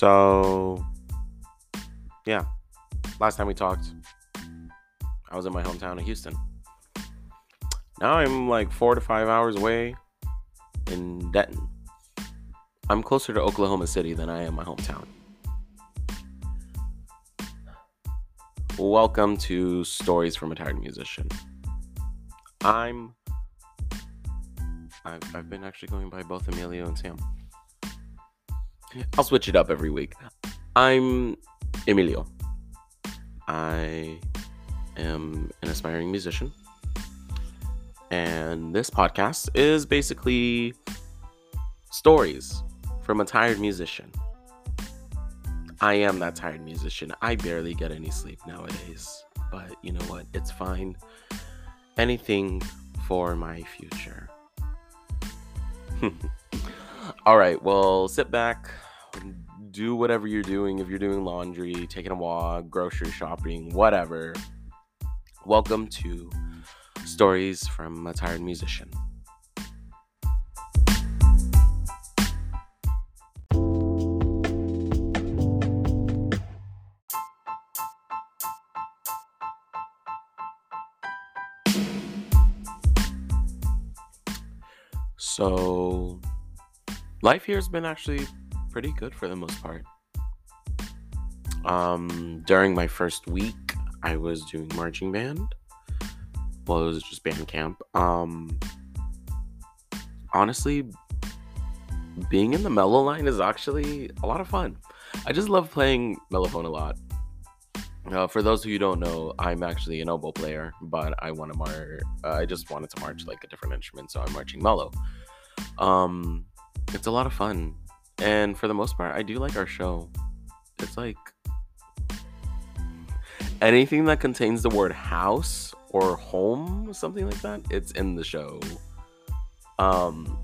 So, yeah, last time we talked, I was in my hometown of Houston. Now I'm like four to five hours away in Denton. I'm closer to Oklahoma City than I am my hometown. Welcome to Stories from a Tired Musician. I'm. I've, I've been actually going by both Emilio and Sam. I'll switch it up every week. I'm Emilio. I am an aspiring musician. And this podcast is basically stories from a tired musician. I am that tired musician. I barely get any sleep nowadays. But you know what? It's fine. Anything for my future. All right, well, sit back, do whatever you're doing. If you're doing laundry, taking a walk, grocery shopping, whatever. Welcome to Stories from a Tired Musician. So, life here has been actually pretty good for the most part. Um, during my first week, I was doing marching band. Well, it was just band camp. Um, honestly, being in the mellow line is actually a lot of fun. I just love playing mellophone a lot. Uh, for those of you who don't know, I'm actually an oboe player, but I want to march. Uh, I just wanted to march like a different instrument, so I'm marching mellow. Um, it's a lot of fun, and for the most part, I do like our show. It's like anything that contains the word house or home, something like that. It's in the show. Um,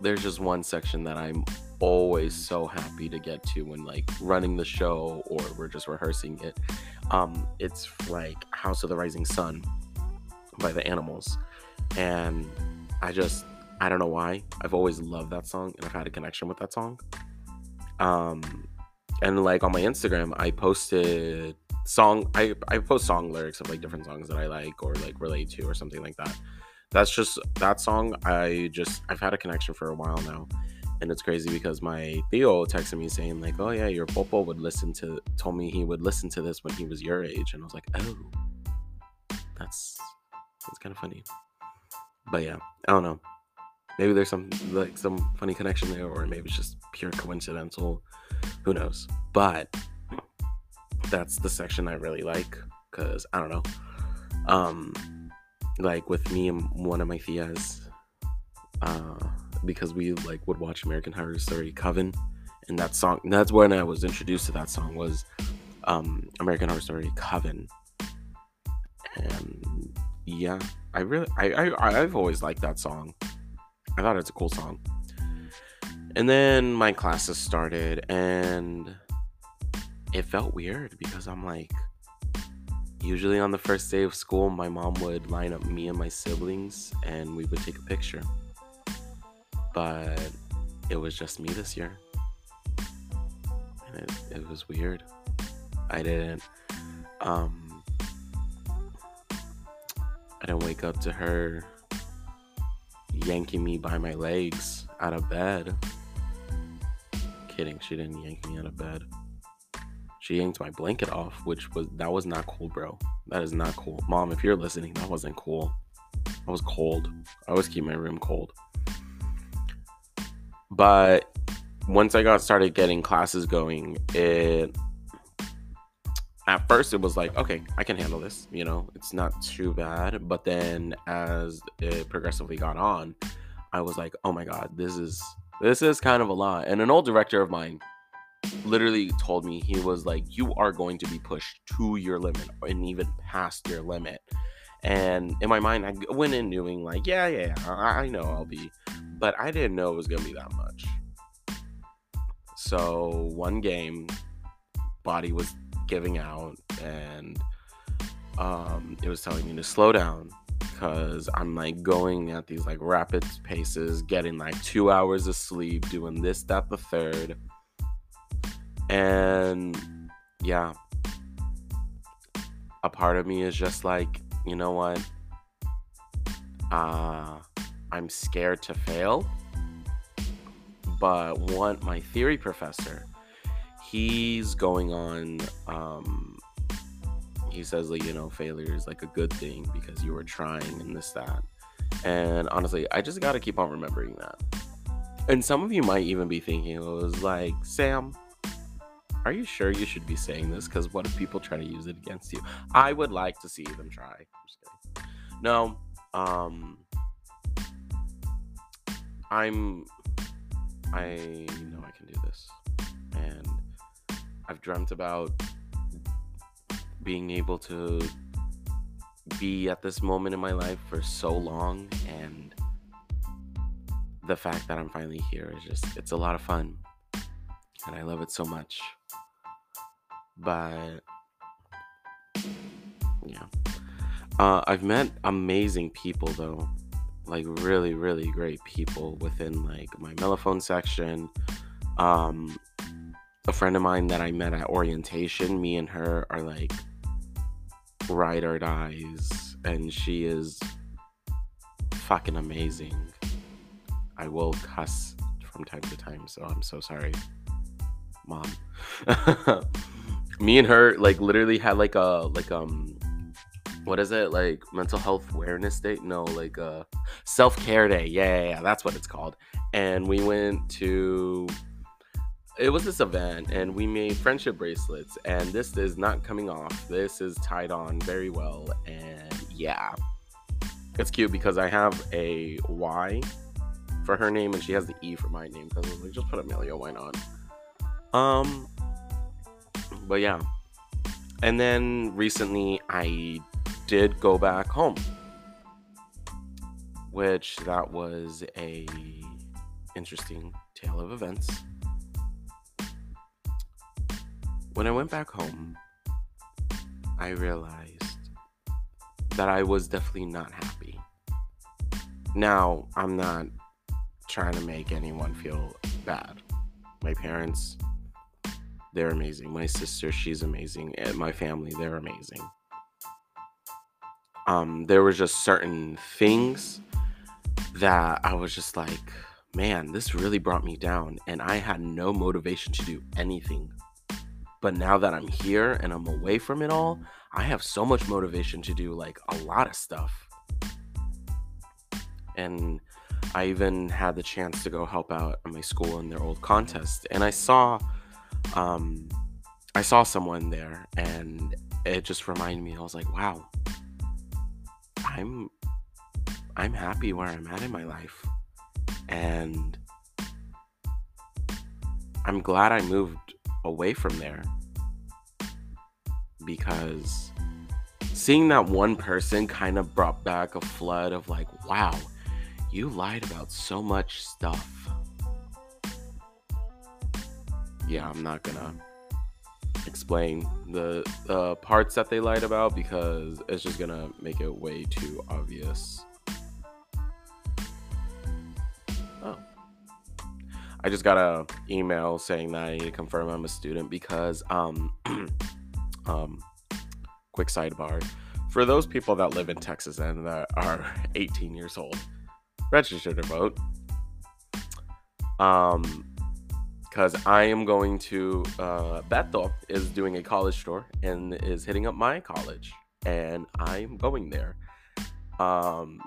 there's just one section that I'm always so happy to get to when like running the show or we're just rehearsing it. Um, it's like House of the Rising Sun by the Animals, and I just I don't know why I've always loved that song and I've had a connection with that song. Um, and like on my Instagram, I posted song I I post song lyrics of like different songs that I like or like relate to or something like that. That's just that song. I just I've had a connection for a while now and it's crazy because my Theo texted me saying like, "Oh yeah, your popo would listen to told me he would listen to this when he was your age," and I was like, "Oh, that's that's kind of funny." But yeah, I don't know. Maybe there's some like some funny connection there, or maybe it's just pure coincidental. Who knows? But that's the section I really like because I don't know. Um, like with me and one of my Theas, uh because we like would watch American Horror Story Coven, and that song. That's when I was introduced to that song was um, American Horror Story Coven, and yeah, I really I, I I've always liked that song. I thought it's a cool song. And then my classes started, and it felt weird because I'm like, usually on the first day of school, my mom would line up me and my siblings, and we would take a picture but it was just me this year. And it, it was weird. I didn't um I didn't wake up to her yanking me by my legs out of bed. Kidding, she didn't yank me out of bed. She yanked my blanket off, which was that was not cool, bro. That is not cool. Mom, if you're listening, that wasn't cool. I was cold. I always keep my room cold. But once I got started getting classes going, it at first it was like, okay, I can handle this, you know, it's not too bad. But then as it progressively got on, I was like, oh my god, this is this is kind of a lot. And an old director of mine literally told me he was like, you are going to be pushed to your limit and even past your limit. And in my mind, I went in doing like, yeah, yeah, I, I know I'll be but I didn't know it was gonna be that much. So one game, body was giving out, and um, it was telling me to slow down because I'm like going at these like rapid paces, getting like two hours of sleep, doing this, that, the third. And yeah, a part of me is just like, you know what? Uh, I'm scared to fail. But one, my theory professor, he's going on. Um, he says like, you know, failure is like a good thing because you were trying and this that. And honestly, I just got to keep on remembering that. And some of you might even be thinking it was like, Sam, are you sure you should be saying this? Because what if people try to use it against you? I would like to see them try. No, um, I'm, I know I can do this, and I've dreamt about being able to be at this moment in my life for so long, and the fact that I'm finally here is just, it's a lot of fun, and I love it so much but yeah. Uh, I've met amazing people though, like really, really great people within like my mellophone section. Um, a friend of mine that I met at orientation, me and her are like ride or dies, and she is fucking amazing. I will cuss from time to time, so I'm so sorry, mom. me and her like literally had like a like um what is it like mental health awareness day no like uh self-care day yeah, yeah, yeah that's what it's called and we went to it was this event and we made friendship bracelets and this is not coming off this is tied on very well and yeah it's cute because i have a y for her name and she has the e for my name because i was like just put amelia why not um but yeah. And then recently I did go back home. Which that was a interesting tale of events. When I went back home, I realized that I was definitely not happy. Now, I'm not trying to make anyone feel bad. My parents they're amazing. My sister, she's amazing. And my family, they're amazing. Um, there were just certain things that I was just like, man, this really brought me down. And I had no motivation to do anything. But now that I'm here and I'm away from it all, I have so much motivation to do like a lot of stuff. And I even had the chance to go help out at my school in their old contest. And I saw um, I saw someone there and it just reminded me, I was like, wow, I'm I'm happy where I'm at in my life. And I'm glad I moved away from there because seeing that one person kind of brought back a flood of like, wow, you lied about so much stuff yeah, I'm not gonna explain the uh, parts that they lied about because it's just gonna make it way too obvious. I just got a email saying that I need to confirm I'm a student because um um quick sidebar for those people that live in Texas and that are 18 years old register to vote um because I am going to uh, Beto is doing a college tour and is hitting up my college, and I'm going there. Um,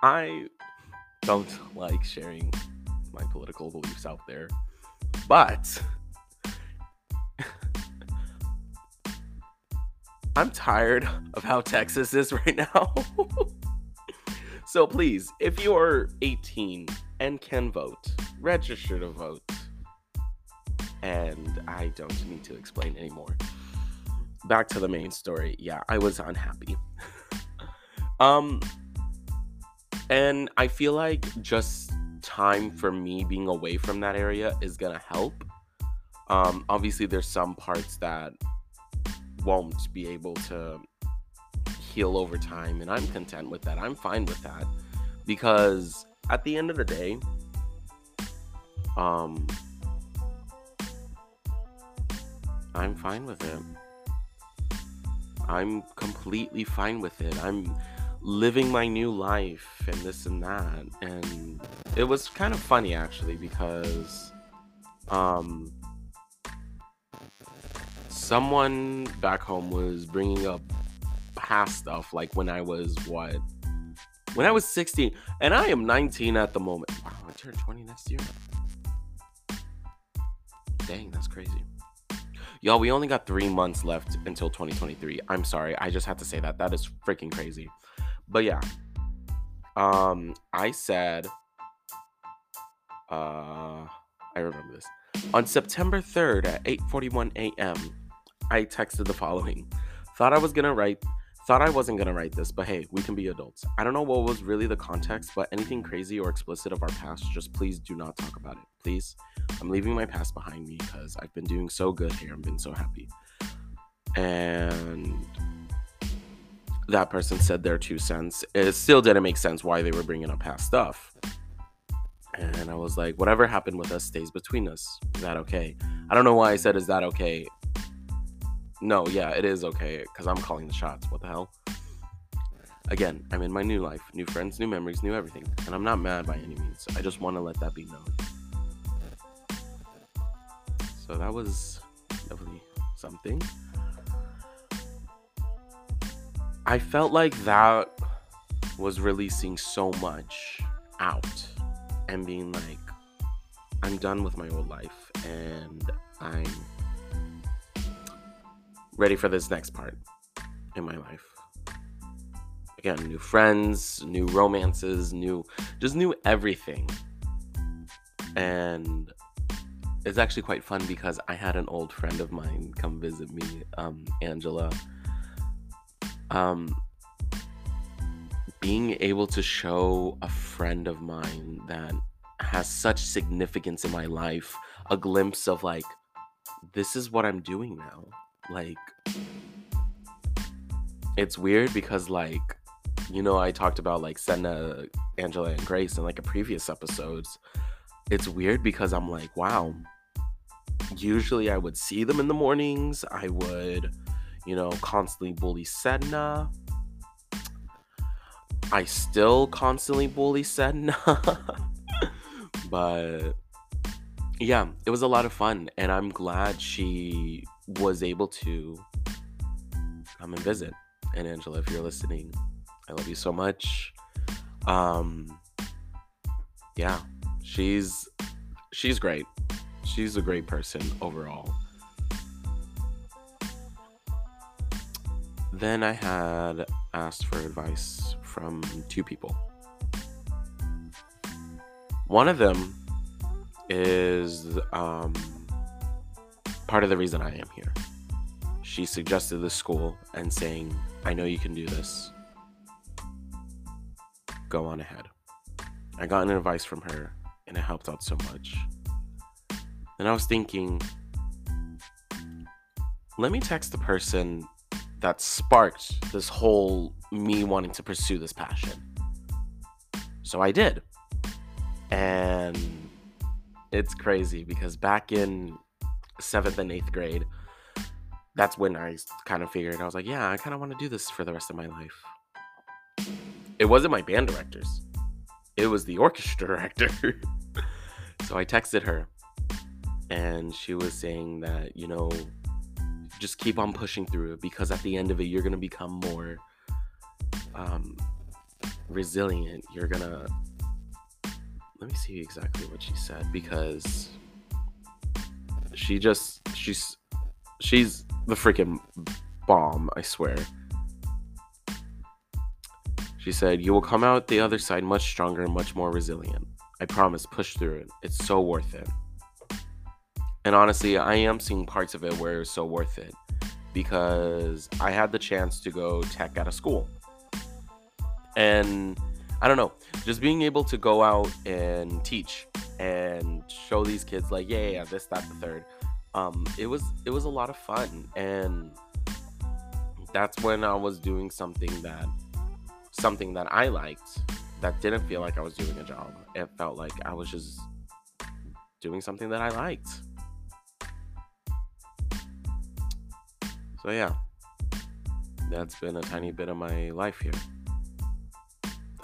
I don't like sharing my political beliefs out there, but I'm tired of how Texas is right now. so please, if you are 18 and can vote. Register to vote. And I don't need to explain anymore. Back to the main story. Yeah, I was unhappy. um and I feel like just time for me being away from that area is to help. Um obviously there's some parts that won't be able to heal over time and I'm content with that. I'm fine with that because at the end of the day, um, I'm fine with it. I'm completely fine with it. I'm living my new life and this and that. And it was kind of funny actually because um someone back home was bringing up past stuff like when I was what when I was 16 and I am 19 at the moment. Wow, I turn 20 next year. Dang, that's crazy. Y'all, we only got three months left until 2023. I'm sorry, I just had to say that. That is freaking crazy. But yeah, um, I said, uh, I remember this. On September 3rd at 8:41 a.m., I texted the following. Thought I was gonna write thought I wasn't gonna write this, but hey, we can be adults. I don't know what was really the context, but anything crazy or explicit of our past, just please do not talk about it. Please. I'm leaving my past behind me because I've been doing so good here. I've been so happy. And that person said their two cents. It still didn't make sense why they were bringing up past stuff. And I was like, whatever happened with us stays between us. Is that okay? I don't know why I said, is that okay? No, yeah, it is okay because I'm calling the shots. What the hell? Again, I'm in my new life, new friends, new memories, new everything. And I'm not mad by any means. I just want to let that be known. So that was definitely something. I felt like that was releasing so much out and being like, I'm done with my old life and I'm ready for this next part in my life. Again, new friends, new romances, new, just new everything. And it's actually quite fun because I had an old friend of mine come visit me, um, Angela um, being able to show a friend of mine that has such significance in my life a glimpse of like this is what i'm doing now. Like it's weird because like you know i talked about like senna angela and grace in like a previous episodes. It's weird because i'm like wow usually i would see them in the mornings. I would you know, constantly bully Sedna. I still constantly bully Sedna. but yeah, it was a lot of fun. And I'm glad she was able to come and visit. And Angela, if you're listening, I love you so much. Um, yeah, she's she's great. She's a great person overall. Then I had asked for advice from two people. One of them is um, part of the reason I am here. She suggested the school and saying, I know you can do this. Go on ahead. I got an advice from her and it helped out so much. And I was thinking, let me text the person that sparked this whole me wanting to pursue this passion. So I did. And it's crazy because back in seventh and eighth grade, that's when I kind of figured I was like, yeah, I kind of want to do this for the rest of my life. It wasn't my band directors, it was the orchestra director. so I texted her and she was saying that, you know, just keep on pushing through it because at the end of it, you're to become more um, resilient. You're to. Let me see exactly what she said because she just. She's. She's the freaking bomb, I swear. She said, You will come out the other side much stronger and much more resilient. I promise, push through it. It's so worth it. And honestly, I am seeing parts of it where it's so worth it because I had the chance to go tech out of school. And I don't know, just being able to go out and teach and show these kids like, yeah, yeah, this, that, the third. Um, it was it was a lot of fun and that's when I was doing something that something that I liked that didn't feel like I was doing a job. It felt like I was just doing something that I liked. So, yeah, that's been a tiny bit of my life here.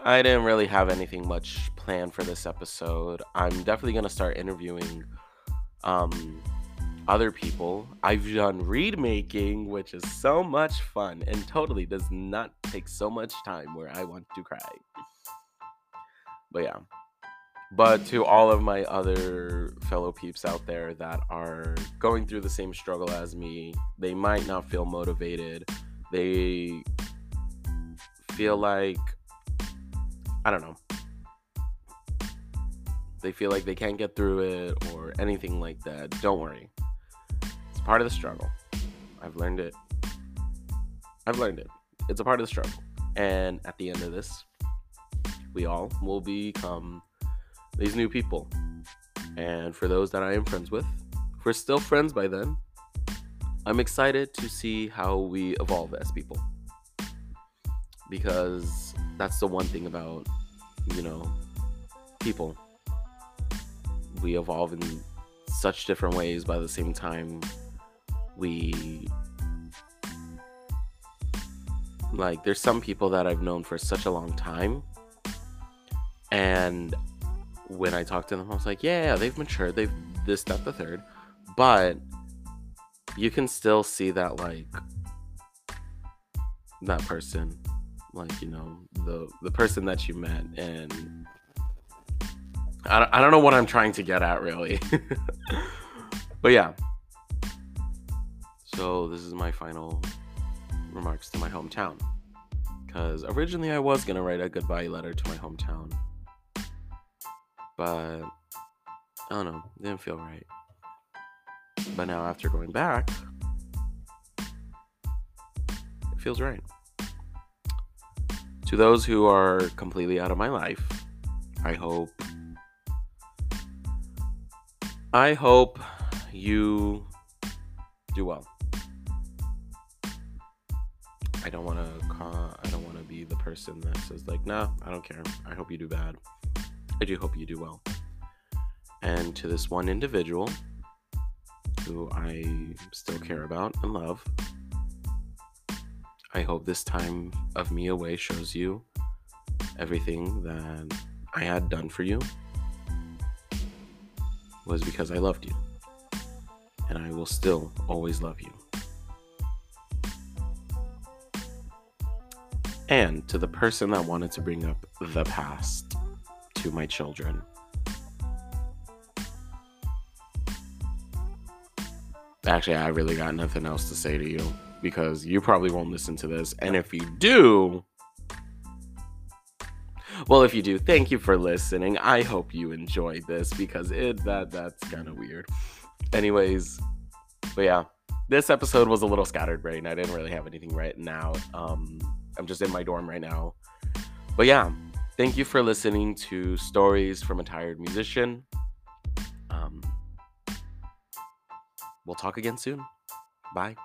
I didn't really have anything much planned for this episode. I'm definitely going to start interviewing um, other people. I've done reed making, which is so much fun and totally does not take so much time where I want to cry. But yeah. But to all of my other fellow peeps out there that are going through the same struggle as me, they might not feel motivated. They feel like, I don't know, they feel like they can't get through it or anything like that. Don't worry it's part of the struggle. I've learned it. I've learned it. It's a part of the struggle. And at the end of this, we all will become these new people. And for those that I am friends with, if we're still friends by then, I'm excited to see how we evolve as people. Because that's the one thing about, you know, people. We evolve in such different ways, by the same time, we like there's some people that I've known for such a long time and when I talked to them I was like yeah they've matured they've this that the third but you can still see that like that person like you know the the person that you met and I, I don't know what I'm trying to get at really but yeah so this is my final remarks to my hometown. Because originally I was gonna write a goodbye letter to my hometown. But I don't know, didn't feel right. But now after going back, it feels right. To those who are completely out of my life, I hope I hope you do well. I don't want to I don't want to be the person that says like, "Nah, I don't care. I hope you do bad." I do hope you do well. And to this one individual who I still care about and love, I hope this time of me away shows you everything that I had done for you was because I loved you. And I will still always love you. and to the person that wanted to bring up the past to my children. Actually, I really got nothing else to say to you because you probably won't listen to this. And if you do, well, if you do, thank you for listening. I hope you enjoyed this because it that that's kind of weird. Anyways, but yeah, this episode was a little scattered brain. I didn't really have anything written out. Um, I'm just in my dorm right now. But yeah, thank you for listening to Stories from a Tired Musician. Um, we'll talk again soon. Bye.